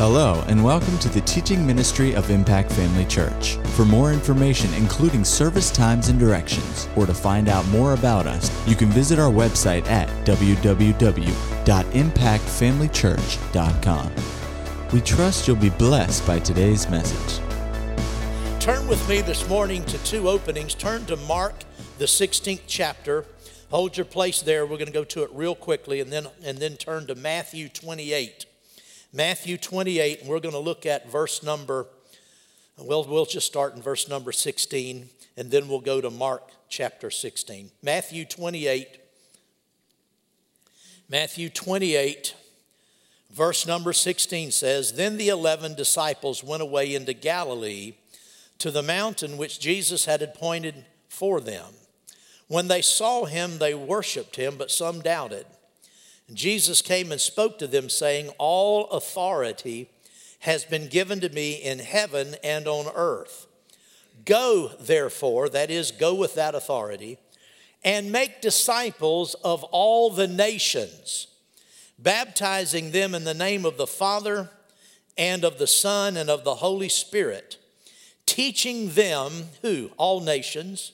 Hello, and welcome to the teaching ministry of Impact Family Church. For more information, including service times and directions, or to find out more about us, you can visit our website at www.impactfamilychurch.com. We trust you'll be blessed by today's message. Turn with me this morning to two openings. Turn to Mark, the 16th chapter. Hold your place there. We're going to go to it real quickly, and then, and then turn to Matthew 28. Matthew 28, and we're going to look at verse number, well, we'll just start in verse number 16, and then we'll go to Mark chapter 16. Matthew 28, Matthew 28, verse number 16 says, Then the eleven disciples went away into Galilee to the mountain which Jesus had appointed for them. When they saw him, they worshiped him, but some doubted. Jesus came and spoke to them, saying, All authority has been given to me in heaven and on earth. Go, therefore, that is, go with that authority, and make disciples of all the nations, baptizing them in the name of the Father and of the Son and of the Holy Spirit, teaching them, who? All nations,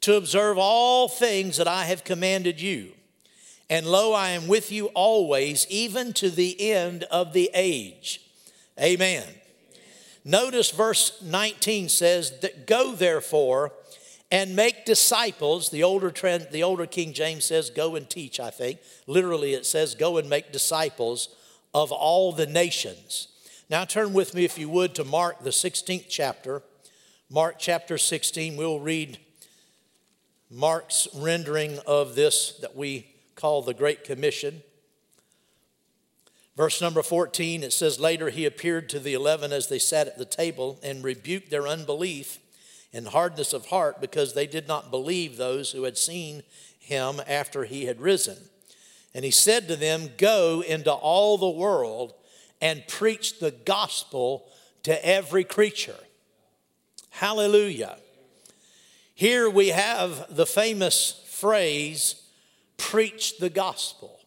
to observe all things that I have commanded you. And lo, I am with you always, even to the end of the age. Amen. Notice verse 19 says that go therefore and make disciples. The older trend, the older King James says go and teach, I think. Literally it says go and make disciples of all the nations. Now turn with me if you would to Mark the 16th chapter. Mark chapter 16, we'll read Mark's rendering of this that we called the Great Commission. Verse number 14, it says, Later he appeared to the eleven as they sat at the table and rebuked their unbelief and hardness of heart because they did not believe those who had seen him after he had risen. And he said to them, Go into all the world and preach the gospel to every creature. Hallelujah. Here we have the famous phrase, preach the gospel.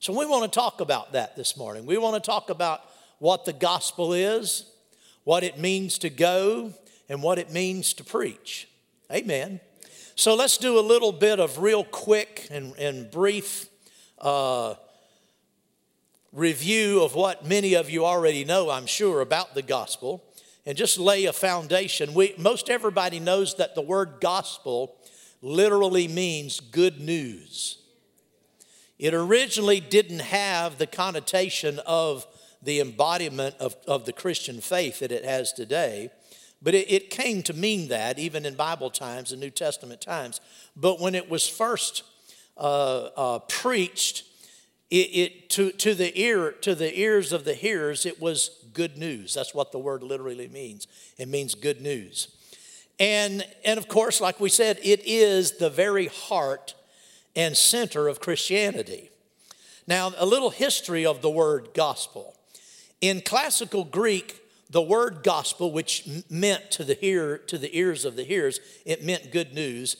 So we want to talk about that this morning. We want to talk about what the gospel is, what it means to go, and what it means to preach. Amen. So let's do a little bit of real quick and, and brief uh, review of what many of you already know, I'm sure, about the gospel, and just lay a foundation. We, most everybody knows that the word gospel literally means good news. It originally didn't have the connotation of the embodiment of, of the Christian faith that it has today, but it, it came to mean that even in Bible times and New Testament times. But when it was first uh, uh, preached, it, it, to, to, the ear, to the ears of the hearers, it was good news. That's what the word literally means. It means good news. And, and of course, like we said, it is the very heart and center of Christianity. Now, a little history of the word gospel. In classical Greek, the word gospel, which meant to the hearer, to the ears of the hearers, it meant good news.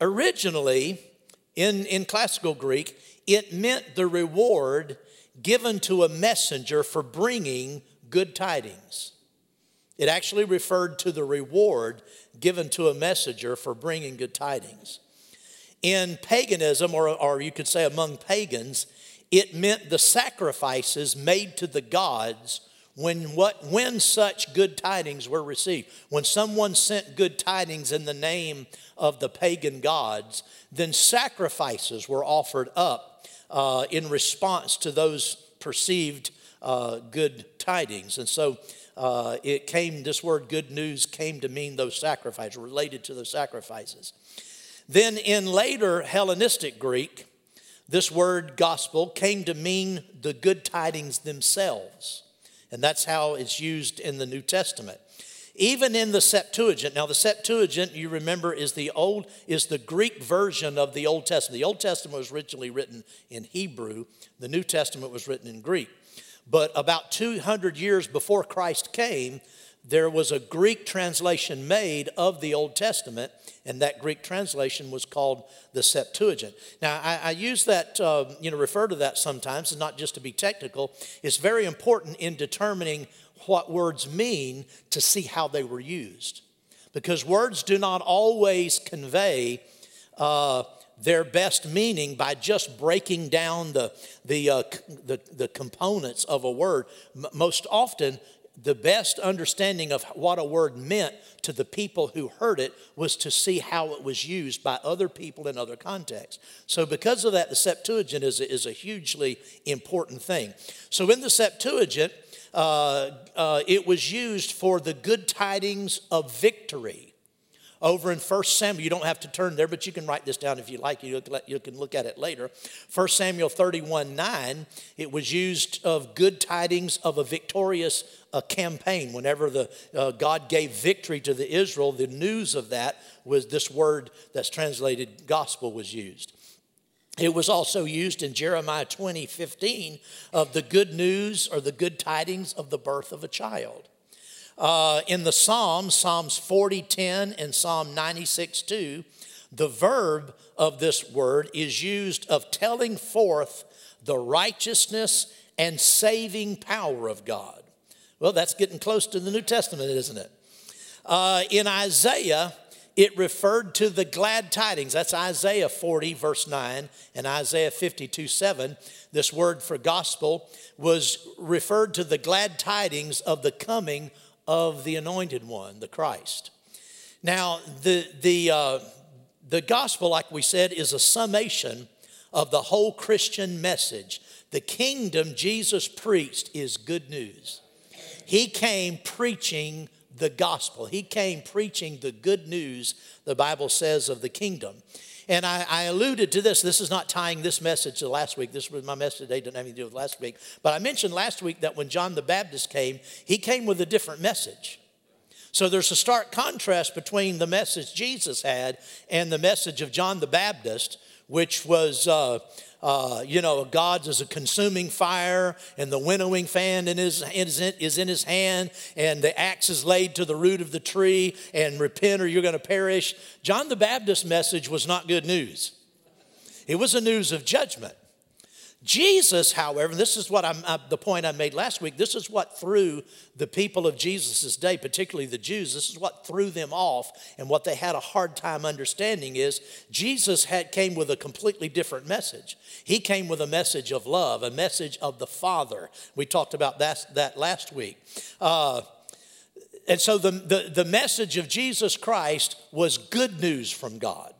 Originally, in, in classical Greek, it meant the reward given to a messenger for bringing good tidings. It actually referred to the reward given to a messenger for bringing good tidings. In paganism, or, or you could say among pagans, it meant the sacrifices made to the gods when, what, when such good tidings were received. When someone sent good tidings in the name of the pagan gods, then sacrifices were offered up uh, in response to those perceived uh, good tidings. And so uh, it came, this word good news came to mean those sacrifices, related to those sacrifices. Then in later Hellenistic Greek, this word gospel came to mean the good tidings themselves. And that's how it's used in the New Testament. Even in the Septuagint, now the Septuagint, you remember, is the old, is the Greek version of the Old Testament. The Old Testament was originally written in Hebrew, the New Testament was written in Greek. But about 200 years before Christ came, there was a Greek translation made of the Old Testament, and that Greek translation was called the Septuagint. Now, I, I use that, uh, you know, refer to that sometimes, and not just to be technical. It's very important in determining what words mean to see how they were used. Because words do not always convey uh, their best meaning by just breaking down the, the, uh, the, the, components of a word. Most often, the best understanding of what a word meant to the people who heard it was to see how it was used by other people in other contexts. So, because of that, the Septuagint is a, is a hugely important thing. So, in the Septuagint, uh, uh, it was used for the good tidings of victory over in 1 Samuel. You don't have to turn there, but you can write this down if you like. You, can look at it later. 1 Samuel 31 9, it was used of good tidings of a victorious uh, campaign. Whenever the, uh, God gave victory to the Israel, the news of that was this word that's translated gospel was used. It was also used in Jeremiah 20, 15 of the good news or the good tidings of the birth of a child. Uh, in the Psalms, Psalms 40, 10 and Psalm 96, 2, the verb of this word is used of telling forth the righteousness and saving power of God. Well, that's getting close to the New Testament, isn't it? Uh, in Isaiah, it referred to the glad tidings. That's Isaiah 40, verse 9, and Isaiah 52, 7. This word for gospel was referred to the glad tidings of the coming of the anointed one, the Christ. Now, the, the, uh, the gospel, like we said, is a summation of the whole Christian message. The kingdom Jesus preached is good news. He came preaching the gospel, he came preaching the good news, the Bible says, of the kingdom. And I, I, alluded to this. This is not tying this message to last week. This was my message today, didn't have anything to do with last week. But I mentioned last week that when John the Baptist came, he came with a different message. So there's a stark contrast between the message Jesus had and the message of John the Baptist, which was, uh, uh, you know, God is a consuming fire, and the winnowing fan in his, is in his hand, and the axe is laid to the root of the tree, and repent or you're going to perish. John the Baptist's message was not good news, it was a news of judgment. Jesus, however, this is what I'm, uh, the point I made last week, this is what threw the people of Jesus' day, particularly the Jews, this is what threw them off and what they had a hard time understanding is Jesus had, came with a completely different message. He came with a message of love, a message of the Father. We talked about that, that last week. Uh, and so the, the, the message of Jesus Christ was good news from God.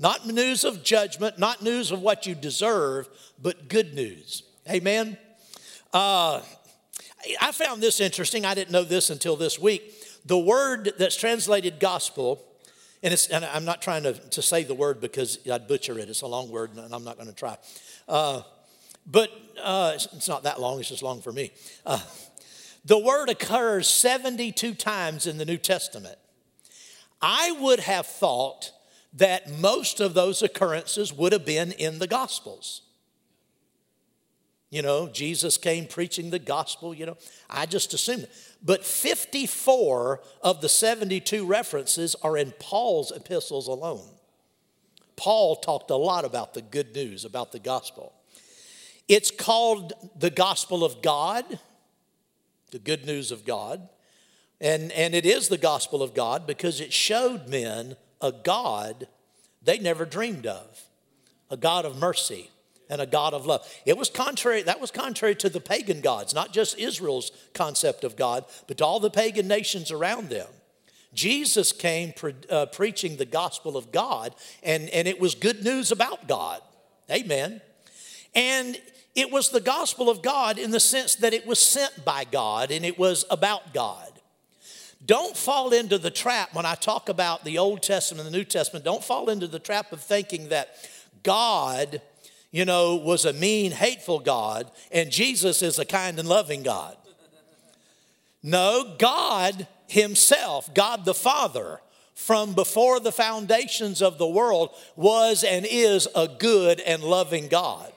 Not news of judgment, not news of what you deserve, but good news. Amen? Uh, I found this interesting. I didn't know this until this week. The word that's translated gospel, and, it's, and I'm not trying to, to say the word because I'd butcher it. It's a long word, and I'm not going to try. Uh, but uh, it's not that long, it's just long for me. Uh, the word occurs 72 times in the New Testament. I would have thought that most of those occurrences would have been in the Gospels. You know, Jesus came preaching the gospel, you know. I just assumed. But 54 of the 72 references are in Paul's epistles alone. Paul talked a lot about the good news, about the gospel. It's called the gospel of God, the good news of God. And, and it is the gospel of God because it showed men a God they never dreamed of, a God of mercy and a God of love. It was contrary, that was contrary to the pagan gods, not just Israel's concept of God, but to all the pagan nations around them. Jesus came pre- uh, preaching the gospel of God, and, and it was good news about God. Amen. And it was the gospel of God in the sense that it was sent by God and it was about God. Don't fall into the trap when I talk about the Old Testament and the New Testament. Don't fall into the trap of thinking that God, you know, was a mean, hateful God and Jesus is a kind and loving God. No, God Himself, God the Father, from before the foundations of the world, was and is a good and loving God.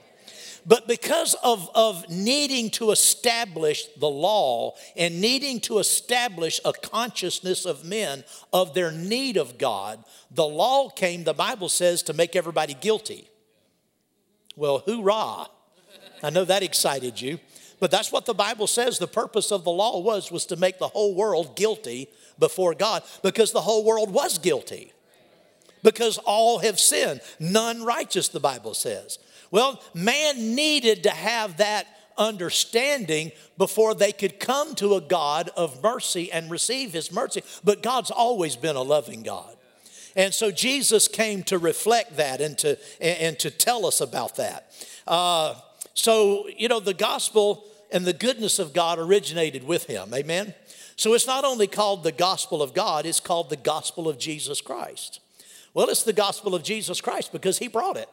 But because of, of needing to establish the law and needing to establish a consciousness of men of their need of God, the law came, the Bible says, to make everybody guilty. Well, hoorah. I know that excited you. But that's what the Bible says the purpose of the law was was to make the whole world guilty before God because the whole world was guilty. Because all have sinned, none righteous the Bible says. Well, man needed to have that understanding before they could come to a God of mercy and receive his mercy. But God's always been a loving God. And so Jesus came to reflect that and to, and to tell us about that. Uh, so, you know, the gospel and the goodness of God originated with him. Amen? So it's not only called the gospel of God, it's called the gospel of Jesus Christ. Well, it's the gospel of Jesus Christ because he brought it.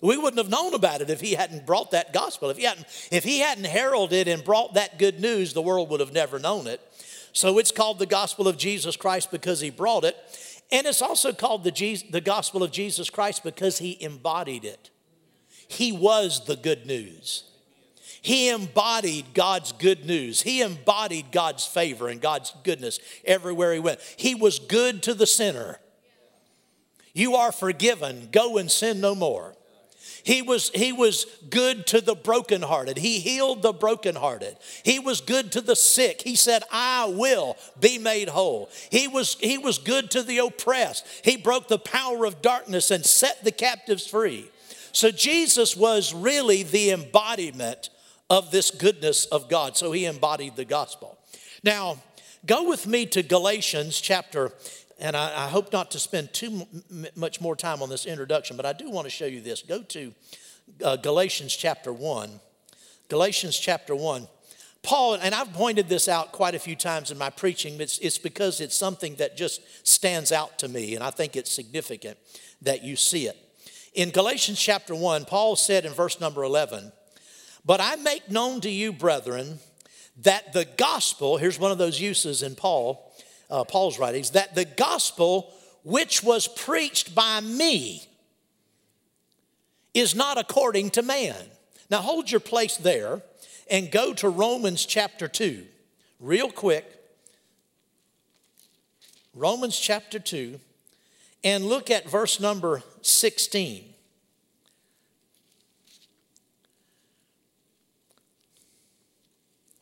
We wouldn't have known about it if he hadn't brought that gospel. If he hadn't, if he hadn't heralded and brought that good news, the world would have never known it. So it's called the gospel of Jesus Christ because he brought it. And it's also called the, Jesus, the gospel of Jesus Christ because he embodied it. He was the good news. He embodied God's good news. He embodied God's favor and God's goodness everywhere he went. He was good to the sinner. You are forgiven. Go and sin no more. He was, he was good to the brokenhearted. He healed the brokenhearted. He was good to the sick. He said, I will be made whole. He was, he was good to the oppressed. He broke the power of darkness and set the captives free. So Jesus was really the embodiment of this goodness of God. So he embodied the gospel. Now, go with me to Galatians chapter and I, I, hope not to spend too m- much more time on this introduction, but I do want to show you this. Go to uh, Galatians chapter 1. Galatians chapter 1. Paul, and I've pointed this out quite a few times in my preaching, it's, it's because it's something that just stands out to me, and I think it's significant that you see it. In Galatians chapter 1, Paul said in verse number 11, But I make known to you, brethren, that the gospel, here's one of those uses in Paul, uh, Paul's writings, that the gospel which was preached by me is not according to man. Now hold your place there and go to Romans chapter 2, real quick. Romans chapter 2, and look at verse number 16.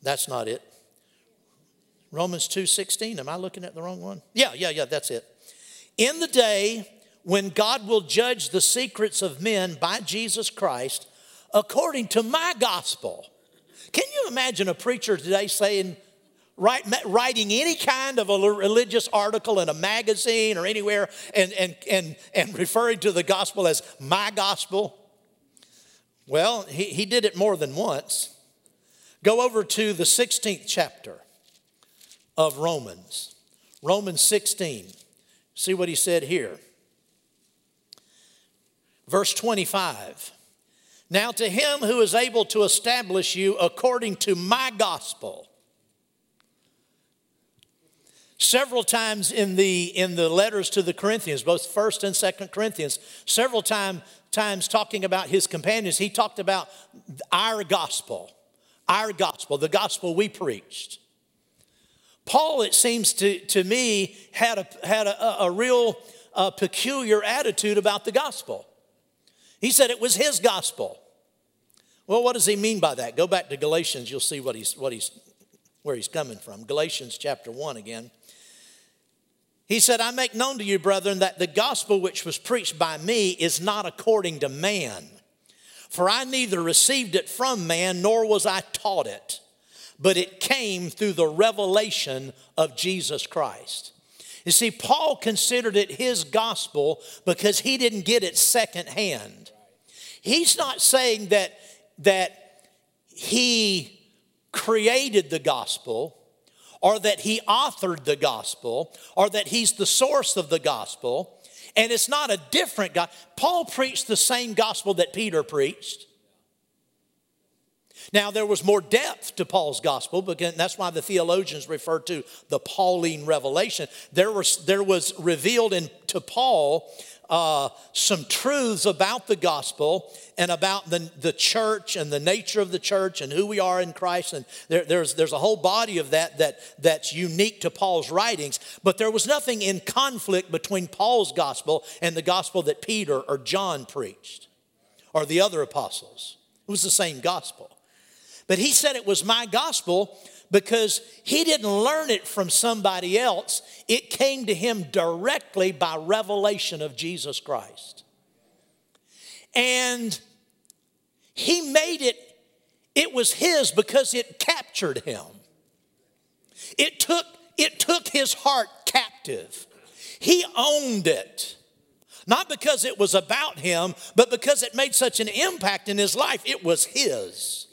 That's not it. Romans 2:16. Am I looking at the wrong one? Yeah, yeah, yeah, that's it. In the day when God will judge the secrets of men by Jesus Christ according to my gospel. Can you imagine a preacher today saying, write, writing any kind of a religious article in a magazine or anywhere and, and, and, and referring to the gospel as my gospel? Well, he, he did it more than once. Go over to the 16th chapter of Romans. Romans 16. See what he said here. Verse 25. Now to him who is able to establish you according to my gospel. Several times in the in the letters to the Corinthians, both first and second Corinthians, several time, times talking about his companions, he talked about our gospel, our gospel, the gospel we preached. Paul, it seems to, to me, had a, had a, a real uh, peculiar attitude about the gospel. He said it was his gospel. Well, what does he mean by that? Go back to Galatians, you'll see what he's, what he's, where he's coming from. Galatians chapter 1 again. He said, I make known to you, brethren, that the gospel which was preached by me is not according to man. For I neither received it from man, nor was I taught it but it came through the revelation of Jesus Christ. You see, Paul considered it his gospel because he didn't get it secondhand. He's not saying that, that he created the gospel or that he authored the gospel or that he's the source of the gospel. And it's not a different God. Paul preached the same gospel that Peter preached. Now, there was more depth to Paul's gospel, because that's why the theologians refer to the Pauline revelation. There was, there was revealed in, to Paul uh, some truths about the gospel and about the, the church and the nature of the church and who we are in Christ. And there, there's, there's a whole body of that, that that's unique to Paul's writings. But there was nothing in conflict between Paul's gospel and the gospel that Peter or John preached or the other apostles. It was the same gospel. But he said it was my gospel because he didn't learn it from somebody else. It came to him directly by revelation of Jesus Christ. And he made it, it was his because it captured him. It took, it took his heart captive. He owned it. Not because it was about him, but because it made such an impact in his life, it was his.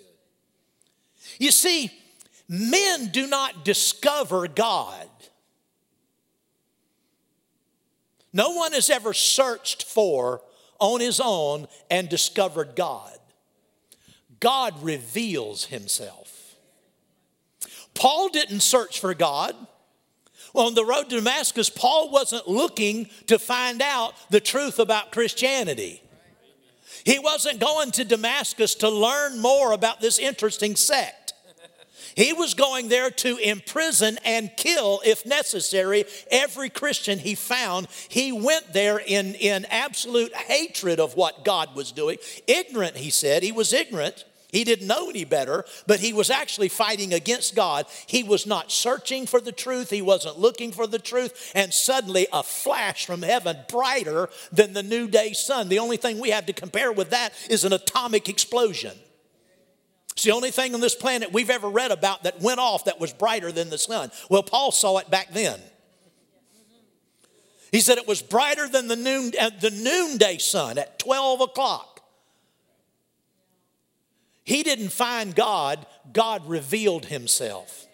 You see, Men do not discover God. No one has ever searched for on his own and discovered God. God reveals himself. Paul didn't search for God. On the road to Damascus, Paul wasn't looking to find out the truth about Christianity. He wasn't going to Damascus to learn more about this interesting sect. He was going there to imprison and kill, if necessary, every Christian he found. He went there in, in absolute hatred of what God was doing. Ignorant, he said. He was ignorant. He didn't know any better, but he was actually fighting against God. He was not searching for the truth, he wasn't looking for the truth, and suddenly a flash from heaven, brighter than the noonday sun. The only thing we have to compare with that is an atomic explosion. It's the only thing on this planet we've ever read about that went off that was brighter than the sun. Well, Paul saw it back then. He said it was brighter than the, noon, uh, the noonday sun at 12 o'clock. He didn't find God, God revealed himself.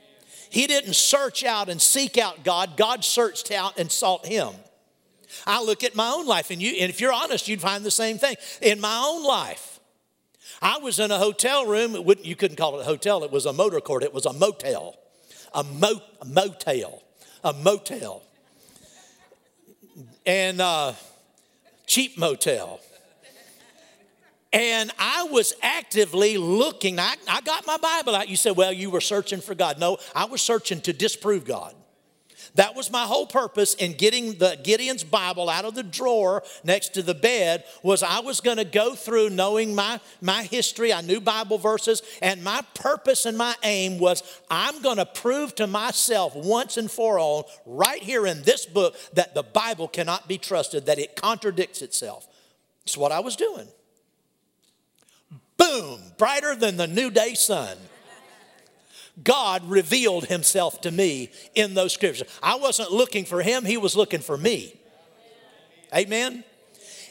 He didn't search out and seek out God, God searched out and sought him. I look at my own life, and, you, and if you're honest, you'd find the same thing. In my own life, I was in a hotel room. you couldn't call it a hotel. It was a motor court. It was a motel, a, mo, a motel, a motel, and uh, cheap motel. And I was actively looking. I, I got my Bible out. You said, well, you were searching for God. No, I was searching to disprove God. That was my whole purpose in getting the Gideon's Bible out of the drawer next to the bed was I was going to go through knowing my, my history. I knew Bible verses and my purpose and my aim was I'm going to prove to myself once and for all right here in this book that the Bible cannot be trusted, that it contradicts itself. It's what I was doing. Boom, brighter than the new day sun. God revealed himself to me in those scriptures. I wasn't looking for him, he was looking for me. Amen.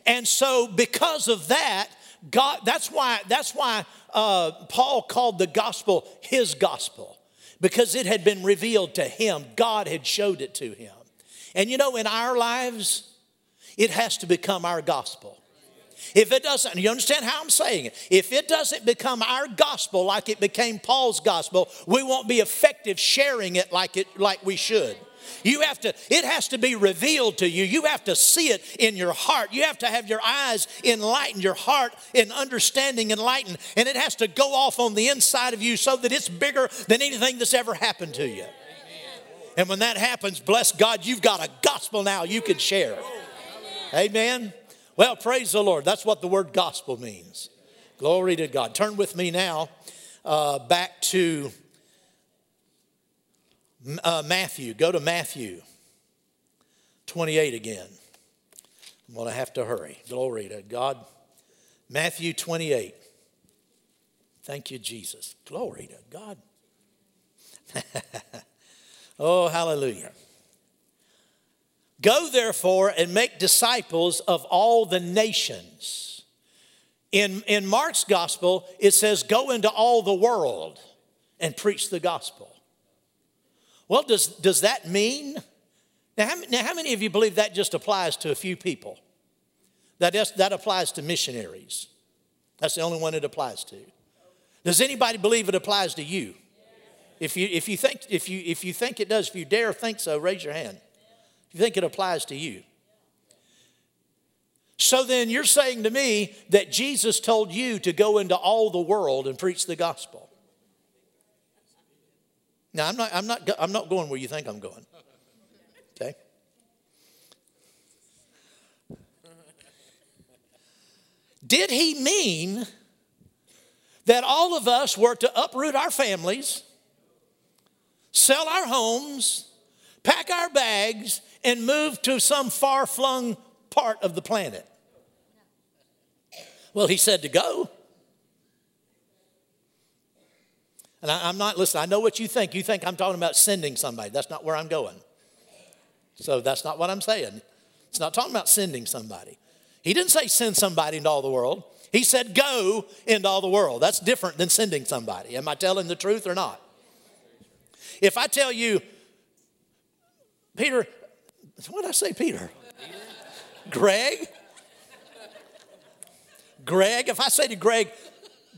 And so because of that, God, that's why, that's why uh, Paul called the gospel his gospel, because it had been revealed to him. God had showed it to him. And you know, in our lives, it has to become our gospel. If it doesn't, you understand how I'm saying it? If it doesn't become our gospel like it became Paul's gospel, we won't be effective sharing it like it like we should. You have to, it has to be revealed to you. You have to see it in your heart. You have to have your eyes enlightened, your heart in understanding enlightened, and it has to go off on the inside of you so that it's bigger than anything that's ever happened to you. And when that happens, bless God, you've got a gospel now you can share. Amen. Well, praise the Lord. That's what the word gospel means. Glory to God. Turn with me now uh, back to uh, Matthew. Go to Matthew 28 again. I'm going to have to hurry. Glory to God. Matthew 28. Thank you, Jesus. Glory to God. oh, hallelujah. Go therefore and make disciples of all the nations. In, in Mark's gospel, it says, Go into all the world and preach the gospel. Well, does, does that mean? Now how, now, how many of you believe that just applies to a few people? That, is, that applies to missionaries. That's the only one it applies to. Does anybody believe it applies to you? If you, if you, think, if you, if you think it does, if you dare think so, raise your hand you think it applies to you? So then you're saying to me that Jesus told you to go into all the world and preach the gospel. Now, I'm not, I'm not, I'm not going where you think I'm going. Okay? Did he mean that all of us were to uproot our families, sell our homes, pack our bags, and move to some far flung part of the planet? Well, he said to go. And I, am not, listen, I know what you think. You think I'm talking about sending somebody. That's not where I'm going. So that's not what I'm saying. It's not talking about sending somebody. He didn't say send somebody into all the world. He said go into all the world. That's different than sending somebody. Am I telling the truth or not? If I tell you, Peter, what did I say, Peter? Greg? Greg, if I say to Greg,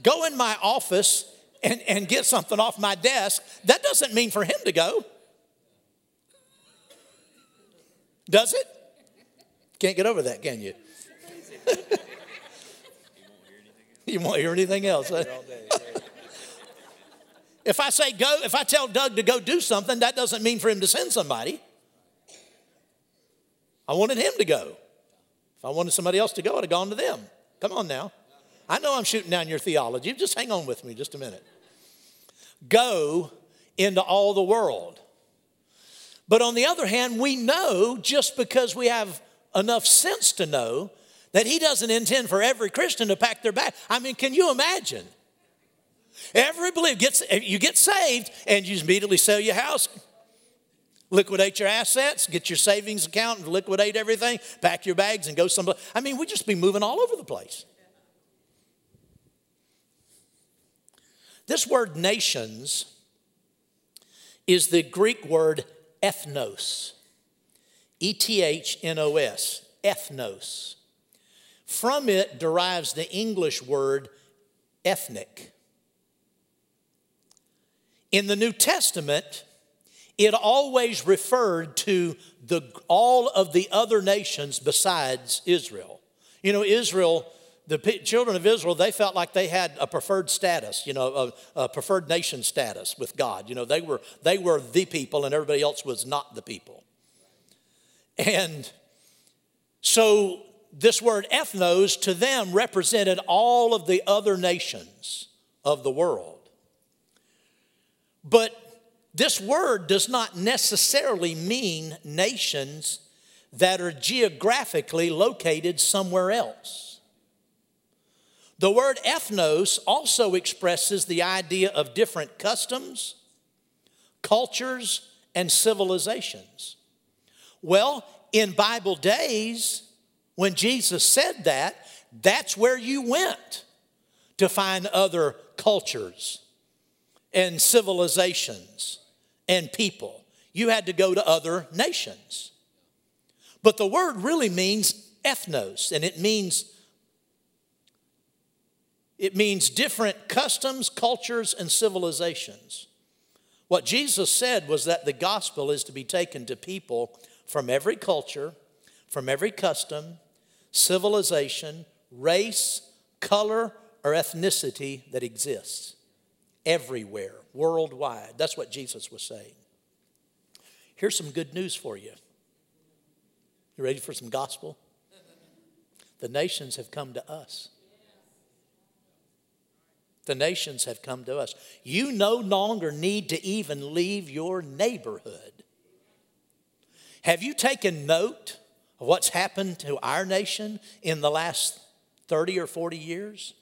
go in my office and, and get something off my desk, that doesn't mean for him to go. Does it? Can't get over that, can you? you won't hear anything else. if I say go, if I tell Doug to go do something, that doesn't mean for him to send somebody. I wanted him to go. If I wanted somebody else to go, I'd have gone to them. Come on now. I know I'm shooting down your theology. Just hang on with me just a minute. Go into all the world. But on the other hand, we know just because we have enough sense to know that he doesn't intend for every Christian to pack their bag. I mean, can you imagine? Every believer gets you get saved and you immediately sell your house, liquidate your assets, get your savings account and liquidate everything, pack your bags and go somewhere. I mean, we'd just be moving all over the place. This word nations is the Greek word ethnos. E T H N O S, ethnos. From it derives the English word ethnic. In the New Testament, it always referred to the, all of the other nations besides Israel. You know, Israel, the children of Israel, they felt like they had a preferred status, you know, a, a preferred nation status with God. You know, they were, they were the people and everybody else was not the people. And so this word ethnos to them represented all of the other nations of the world. But this word does not necessarily mean nations that are geographically located somewhere else. The word ethnos also expresses the idea of different customs, cultures, and civilizations. Well, in Bible days, when Jesus said that, that's where you went to find other cultures and civilizations and people. You had to go to other nations. But the word really means ethnos, and it means it means different customs, cultures, and civilizations. What Jesus said was that the gospel is to be taken to people from every culture, from every custom, civilization, race, color, or ethnicity that exists everywhere worldwide. That's what Jesus was saying. Here's some good news for you. You ready for some gospel? The nations have come to us. The nations have come to us. You no longer need to even leave your neighborhood. Have you taken note of what's happened to our nation in the last 30 or 40 years?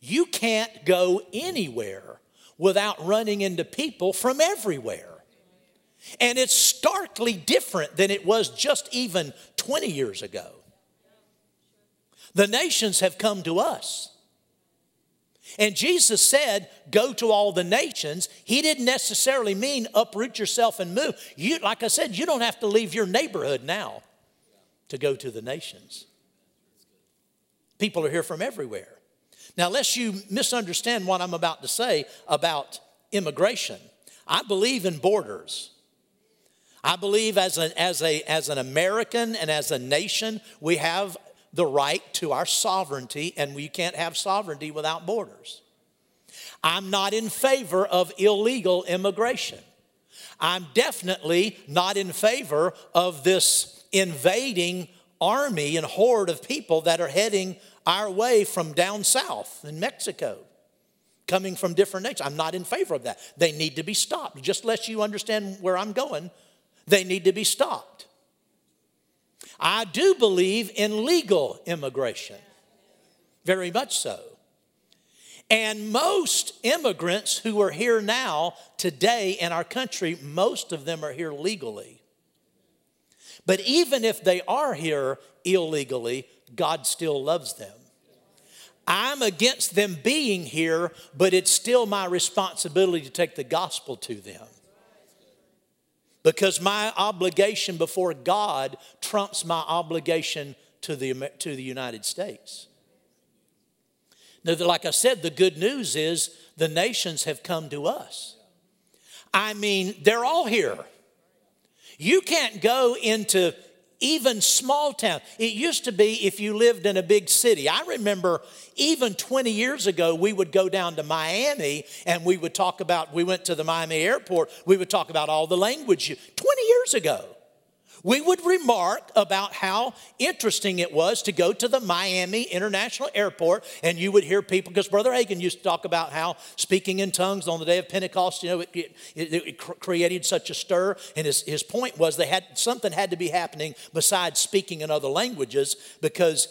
You can't go anywhere without running into people from everywhere. And it's starkly different than it was just even 20 years ago. The nations have come to us. And Jesus said, Go to all the nations. He didn't necessarily mean uproot yourself and move. You, like I said, you don't have to leave your neighborhood now to go to the nations. People are here from everywhere. Now, lest you misunderstand what I'm about to say about immigration, I believe in borders. I believe as an, as, a, as an American and as a nation, we have the right to our sovereignty, and we can't have sovereignty without borders. I'm not in favor of illegal immigration. I'm definitely not in favor of this invading army and horde of people that are heading our way from down south in Mexico, coming from different nations. I'm not in favor of that. They need to be stopped. Just let you understand where I'm going, they need to be stopped. I do believe in legal immigration, very much so. And most immigrants who are here now, today in our country, most of them are here legally. But even if they are here illegally, God still loves them. I'm against them being here, but it's still my responsibility to take the gospel to them. Because my obligation before God trumps my obligation to the, to the United States. Now, like I said, the good news is the nations have come to us. I mean, they're all here. You can't go into even small town. It used to be if you lived in a big city. I remember even 20 years ago, we would go down to Miami and we would talk about, we went to the Miami airport, we would talk about all the language. 20 years ago we would remark about how interesting it was to go to the Miami International Airport, and you would hear people, because Brother Hagin used to talk about how speaking in tongues on the day of Pentecost, you know, it, it, it created such a stir. And his, his point was they had something had to be happening besides speaking in other languages because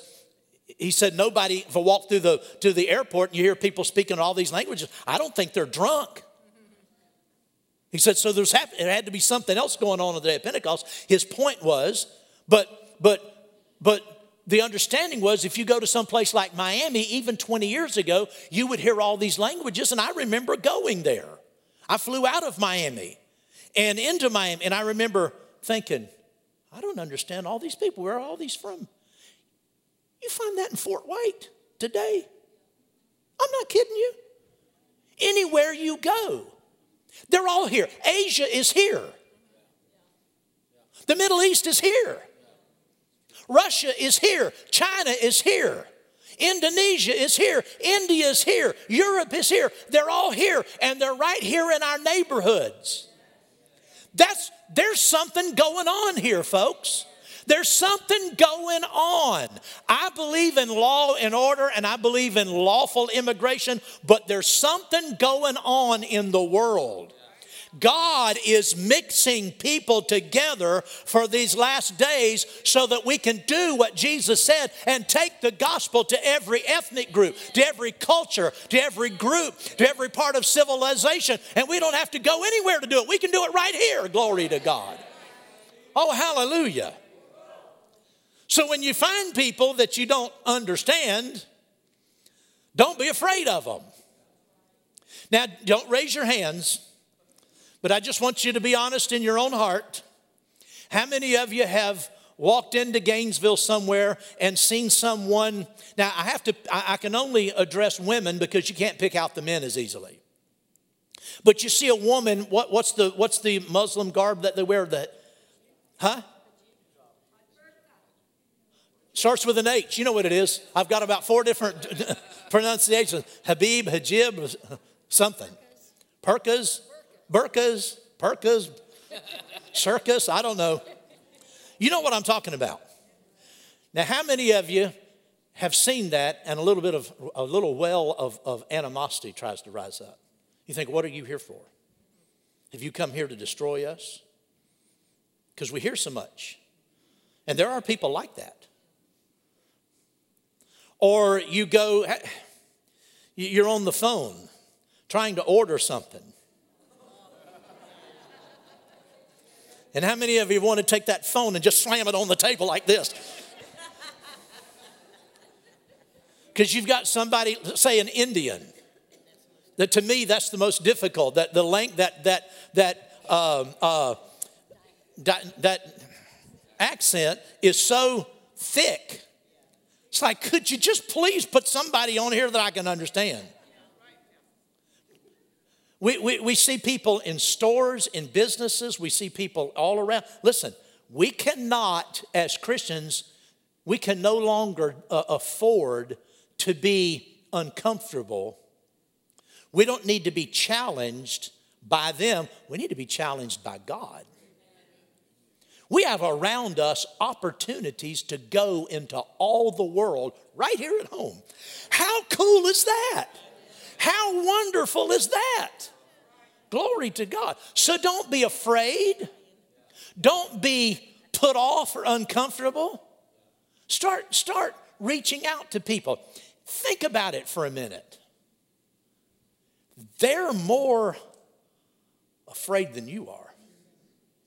he said nobody if i walk through the to the airport and you hear people speaking all these languages i don't think they're drunk he said, so there's it had to be something else going on on the day of Pentecost. His point was, but but but the understanding was if you go to some place like Miami, even 20 years ago, you would hear all these languages. And I remember going there. I flew out of Miami and into Miami. And I remember thinking, I don't understand all these people. Where are all these from? You find that in Fort White today. I'm not kidding you. Anywhere you go, they're all here. Asia is here. The Middle East is here. Russia is here. China is here. Indonesia is here. India is here. Europe is here. They're all here and they're right here in our neighborhoods. That's there's something going on here, folks. There's something going on. I believe in law and order and I believe in lawful immigration, but there's something going on in the world. God is mixing people together for these last days so that we can do what Jesus said and take the gospel to every ethnic group, to every culture, to every group, to every part of civilization. And we don't have to go anywhere to do it. We can do it right here. Glory to God. Oh, hallelujah. So when you find people that you don't understand, don't be afraid of them. Now, don't raise your hands, but I just want you to be honest in your own heart. How many of you have walked into Gainesville somewhere and seen someone? Now, I have to, I can only address women because you can't pick out the men as easily. But you see a woman, what, what's, the, what's the Muslim garb that they wear? The, huh? Starts with an H. You know what it is. I've got about four different pronunciations Habib, Hajib, something. Perkas, Burkas, Perkas, Circus, I don't know. You know what I'm talking about. Now, how many of you have seen that and a little bit of a little well of, of animosity tries to rise up? You think, what are you here for? Have you come here to destroy us? Because we hear so much. And there are people like that. Or you go, you're on the phone trying to order something. And how many of you want to take that phone and just slam it on the table like this? Because you've got somebody, say an Indian, that to me that's the most difficult. That the length, that that that uh, uh, that, that accent is so thick it's like, could you just please put somebody on here that I can understand? We, we, we see people in stores, in businesses, we see people all around. Listen, we cannot, as Christians, we can no longer uh, afford to be uncomfortable. We don't need to be challenged by them, we need to be challenged by God. We have around us opportunities to go into all the world right here at home. How cool is that? How wonderful is that? Glory to God. So don't be afraid. Don't be put off or uncomfortable. Start, start reaching out to people. Think about it for a minute. They're more afraid than you are.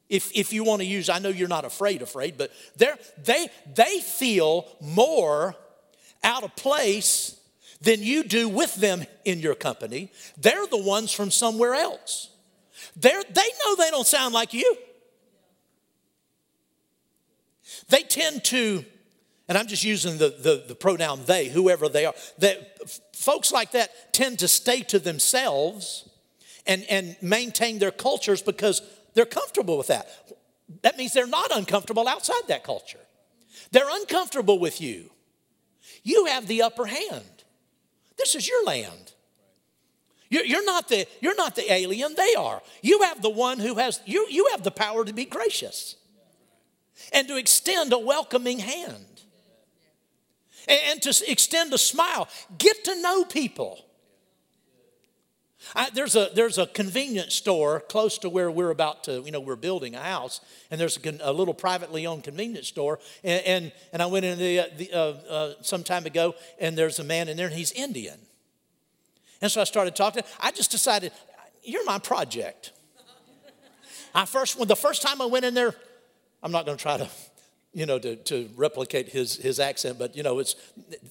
If, if you want to use, I know you're not afraid, afraid, but they, they feel more out of place than you do with them in your company. They're the ones from somewhere else. They're, they know they don't sound like you. They tend to, and I'm just using the, the, the pronoun they, whoever they are, that folks like that tend to stay to themselves and, and maintain their cultures because they're comfortable with that. That means they're not uncomfortable outside that culture. They're uncomfortable with you. You have the upper hand. This is your land. You're not, the, you're not the alien, they are. You have the one who has, you, you have the power to be gracious and to extend a welcoming hand and, and to extend a smile. Get to know people. I, there's, a, there's a convenience store close to where we're about to, you know, we're building a house, and there's a, a little privately owned convenience store. And, and, and I went in the, the, uh, uh, some time ago, and there's a man in there, and he's Indian. And so I started talking. I just decided, you're my project. I first, when the first time I went in there, I'm not going to try to, you know, to, to replicate his, his accent, but, you know, it's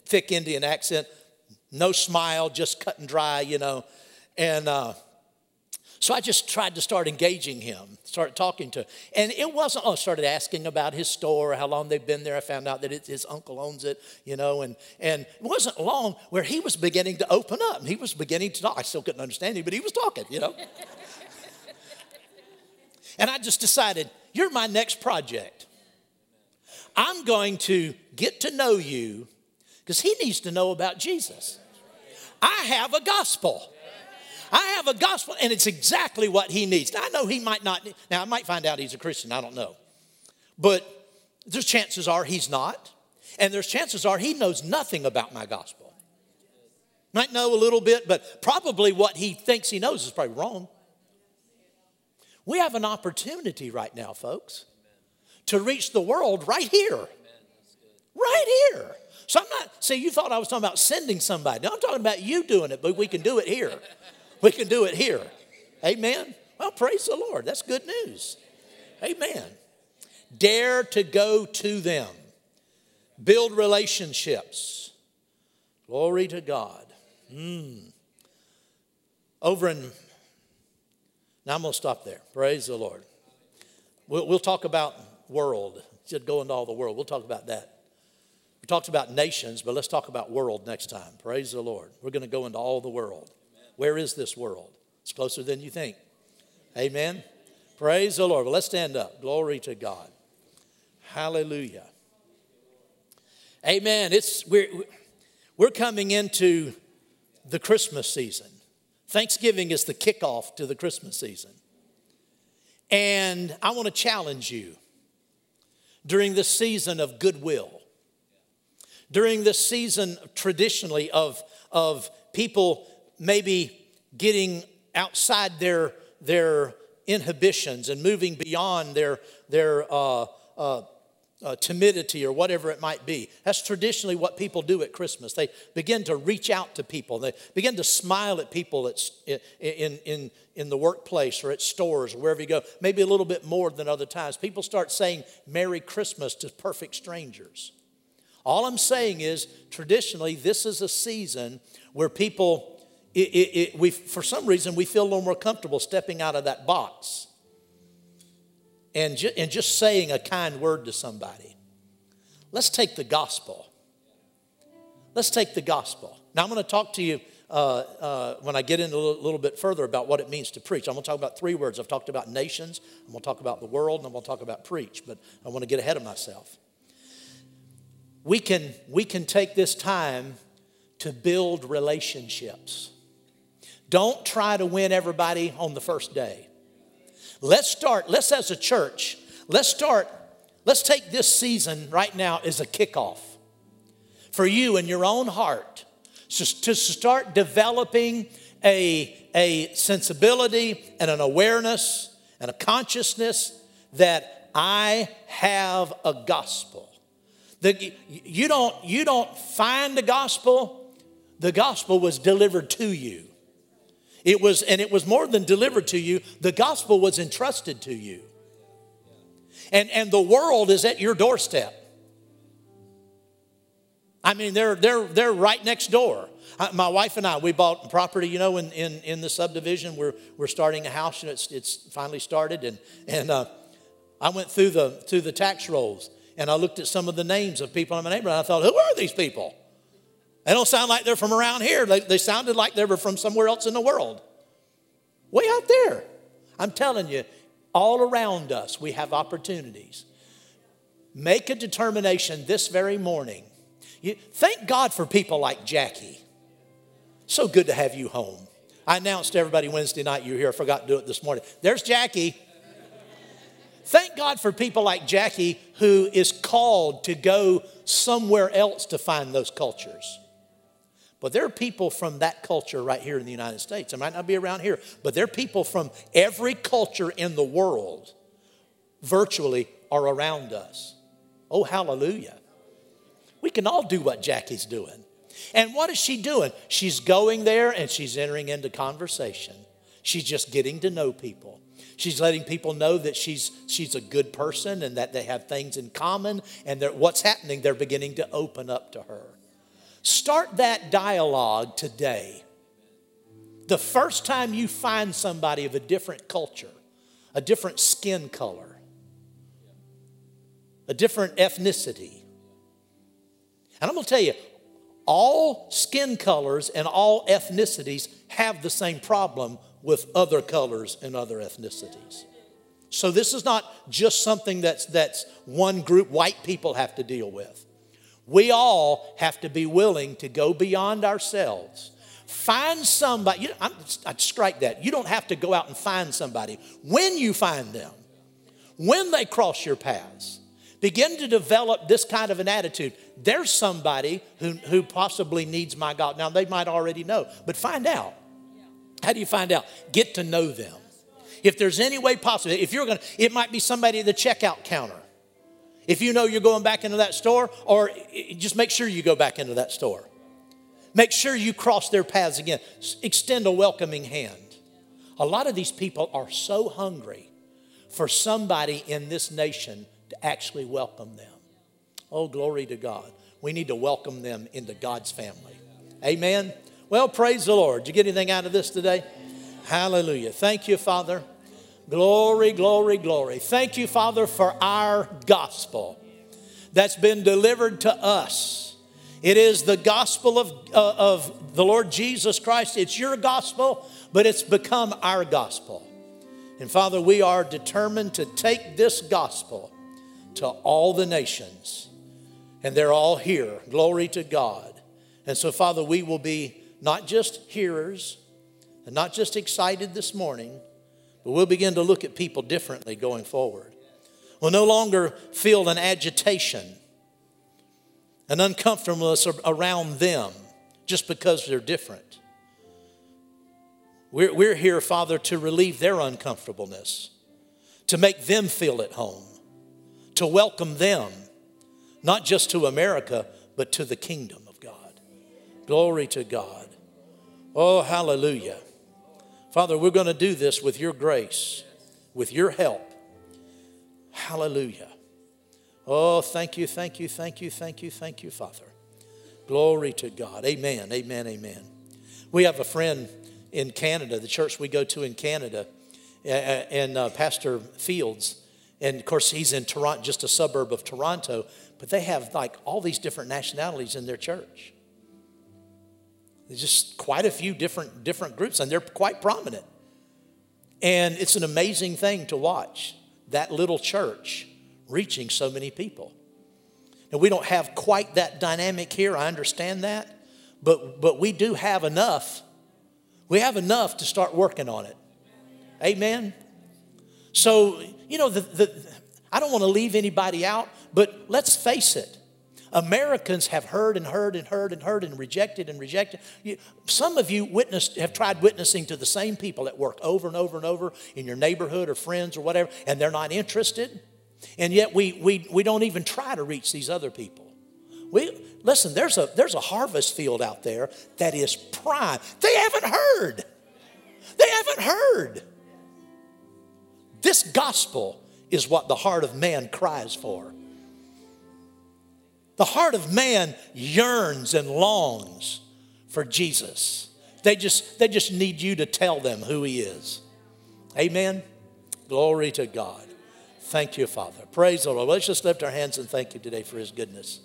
thick Indian accent, no smile, just cut and dry, you know. And uh, so I just tried to start engaging him, start talking to him. And it wasn't, oh, I started asking about his store, how long they've been there. I found out that it, his uncle owns it, you know, and, and it wasn't long where he was beginning to open up. He was beginning to talk. I still couldn't understand him, but he was talking, you know. and I just decided, you're my next project. I'm going to get to know you because he needs to know about Jesus. I have a gospel. I have a gospel, and it's exactly what he needs. Now, I know he might not, now I might find out he's a Christian, I don't know. But there's chances are he's not, and there's chances are he knows nothing about my gospel. Might know a little bit, but probably what he thinks he knows is probably wrong. We have an opportunity right now, folks, to reach the world right here. Right here. So I'm not, see, you thought I was talking about sending somebody. No, I'm talking about you doing it, but we can do it here. We can do it here. Amen. Well, praise the Lord. That's good news. Amen. Dare to go to them, build relationships. Glory to God. Mm. Over in, now I'm going to stop there. Praise the Lord. We'll, we'll talk about world. Should go into all the world. We'll talk about that. We talked about nations, but let's talk about world next time. Praise the Lord. We're going to go into all the world. Where is this world? It's closer than you think. Amen. Praise the Lord. Well, let's stand up. Glory to God. Hallelujah. Amen. It's we're we're coming into the Christmas season. Thanksgiving is the kickoff to the Christmas season. And I want to challenge you during this season of goodwill, during this season traditionally of, of people maybe getting outside their, their inhibitions and moving beyond their, their uh, uh, uh, timidity or whatever it might be. That's traditionally what people do at Christmas. They begin to reach out to people. They begin to smile at people at, in, in, in the workplace or at stores or wherever you go, maybe a little bit more than other times. People start saying Merry Christmas to perfect strangers. All I'm saying is, traditionally, this is a season where people it, it, it, we, for some reason, we feel a little more comfortable stepping out of that box and, ju- and just saying a kind word to somebody. Let's take the gospel. Let's take the gospel. Now, I'm going to talk to you uh, uh, when I get into a little, little, bit further about what it means to preach. I'm going to talk about three words. I've talked about nations, I'm going to talk about the world, and I'm going to talk about preach, but I want to get ahead of myself. We can, we can take this time to build relationships. Don't try to win everybody on the first day. Let's start, let's as a church, let's start, let's take this season right now as a kickoff for you in your own heart to start developing a, a sensibility and an awareness and a consciousness that I have a gospel. The, you, don't, you don't find the gospel, the gospel was delivered to you. It was, and it was more than delivered to you, the gospel was entrusted to you. And, and the world is at your doorstep. I mean, they're, they're, they're right next door. I, my wife and I, we bought property, you know, in, in, in the subdivision. We're, we're starting a house, and it's, it's finally started. And, and uh, I went through the, through the tax rolls, and I looked at some of the names of people in my neighborhood. And I thought, who are these people? They don't sound like they're from around here. They, they sounded like they were from somewhere else in the world. Way out there. I'm telling you, all around us, we have opportunities. Make a determination this very morning. You, thank God for people like Jackie. So good to have you home. I announced to everybody Wednesday night you were here. I forgot to do it this morning. There's Jackie. Thank God for people like Jackie who is called to go somewhere else to find those cultures. But there are people from that culture right here in the United States. It might not be around here, but there are people from every culture in the world virtually are around us. Oh, hallelujah. We can all do what Jackie's doing. And what is she doing? She's going there and she's entering into conversation. She's just getting to know people. She's letting people know that she's, she's a good person and that they have things in common and what's happening, they're beginning to open up to her. Start that dialogue today. The first time you find somebody of a different culture, a different skin color, a different ethnicity. And I'm going to tell you, all skin colors and all ethnicities have the same problem with other colors and other ethnicities. So this is not just something that's, that's one group white people have to deal with. We all have to be willing to go beyond ourselves. Find somebody, you know, I'd strike that. You don't have to go out and find somebody. When you find them, when they cross your paths, begin to develop this kind of an attitude. There's somebody who, who possibly needs my God. Now, they might already know, but find out. How do you find out? Get to know them. If there's any way possible, if you're going to, it might be somebody at the checkout counter. If you know you're going back into that store, or just make sure you go back into that store. Make sure you cross their paths again. Extend a welcoming hand. A lot of these people are so hungry for somebody in this nation to actually welcome them. Oh, glory to God. We need to welcome them into God's family. Amen. Well, praise the Lord. Did you get anything out of this today? Hallelujah. Thank you, Father. Glory, glory, glory. Thank you, Father, for our gospel that's been delivered to us. It is the gospel of, uh, of the Lord Jesus Christ. It's your gospel, but it's become our gospel. And Father, we are determined to take this gospel to all the nations. And they're all here. Glory to God. And so, Father, we will be not just hearers and not just excited this morning but we'll begin to look at people differently going forward. We'll no longer feel an agitation, an uncomfortableness around them just because they're different. We're, we're here, Father, to relieve their uncomfortableness, to make them feel at home, to welcome them, not just to America, but to the kingdom of God. Glory to God. Oh, hallelujah. Father, we're going to do this with your grace, with your help. Hallelujah. Oh, thank you, thank you, thank you, thank you, thank you, Father. Glory to God. Amen, amen, amen. We have a friend in Canada, the church we go to in Canada, and uh, Pastor Fields. And of course, he's in Toronto, just a suburb of Toronto, but they have like all these different nationalities in their church. There's just quite a few different, different groups, and they're quite prominent. And it's an amazing thing to watch that little church reaching so many people. And we don't have quite that dynamic here, I understand that, but, but we do have enough. We have enough to start working on it. Amen? So, you know, the, the, I don't want to leave anybody out, but let's face it. Americans have heard and heard and heard and heard and rejected and rejected. You, some of you witnessed, have tried witnessing to the same people at work over and over and over in your neighborhood or friends or whatever, and they're not interested. And yet we, we, we don't even try to reach these other people. We, listen, there's a, there's a harvest field out there that is prime. They haven't heard. They haven't heard. This gospel is what the heart of man cries for. The heart of man yearns and longs for Jesus. They just, they just need you to tell them who he is. Amen. Glory to God. Thank you, Father. Praise the Lord. Let's just lift our hands and thank you today for his goodness.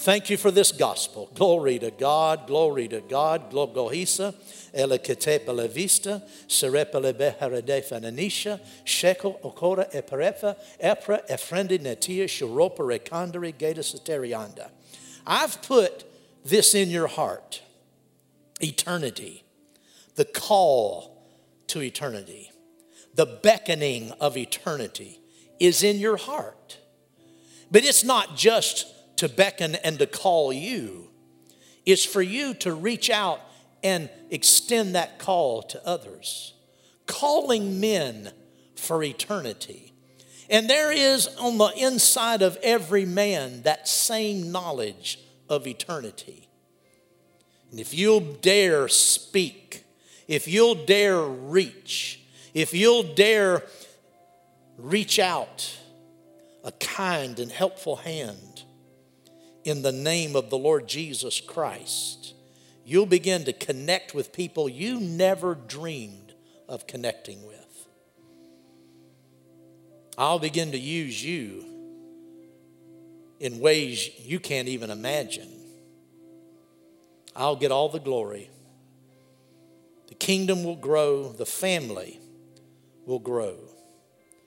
Thank you for this gospel. Glory to God, glory to God. Glogohisa, elekete pelevista, serepele beharede fananisha, shekel okora eperefa, epra efrendi netia, shuropa rekandari geta saterianda. I've put this in your heart eternity, the call to eternity, the beckoning of eternity is in your heart. But it's not just to beckon and to call you, is for you to reach out and extend that call to others, calling men for eternity. And there is on the inside of every man that same knowledge of eternity. And if you'll dare speak, if you'll dare reach, if you'll dare reach out a kind and helpful hand in the name of the Lord Jesus Christ, you'll begin to connect with people you never dreamed of connecting with. I'll begin to use you in ways you can't even imagine. I'll get all the glory. The kingdom will grow, the family will grow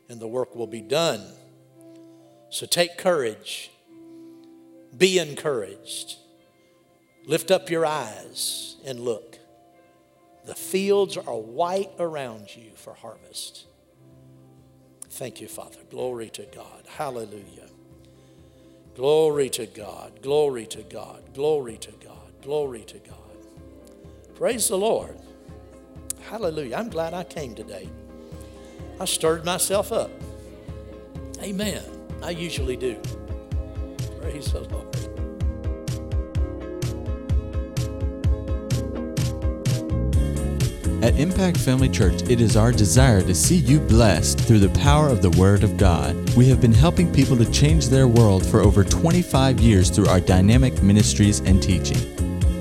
and the work will be done. So take courage, be encouraged, lift up your eyes and look. The fields are white around you for harvest. Thank you, Father. Glory to God. Hallelujah. Glory to God. Glory to God. Glory to God. Glory to God. Praise the Lord. Hallelujah. I'm glad I came today. I stirred myself up. Amen. I usually do. Praise the Lord. At Impact Family Church, it is our desire to see you blessed through the power of the Word of God. We have been helping people to change their world for over 25 years through our dynamic ministries and teaching.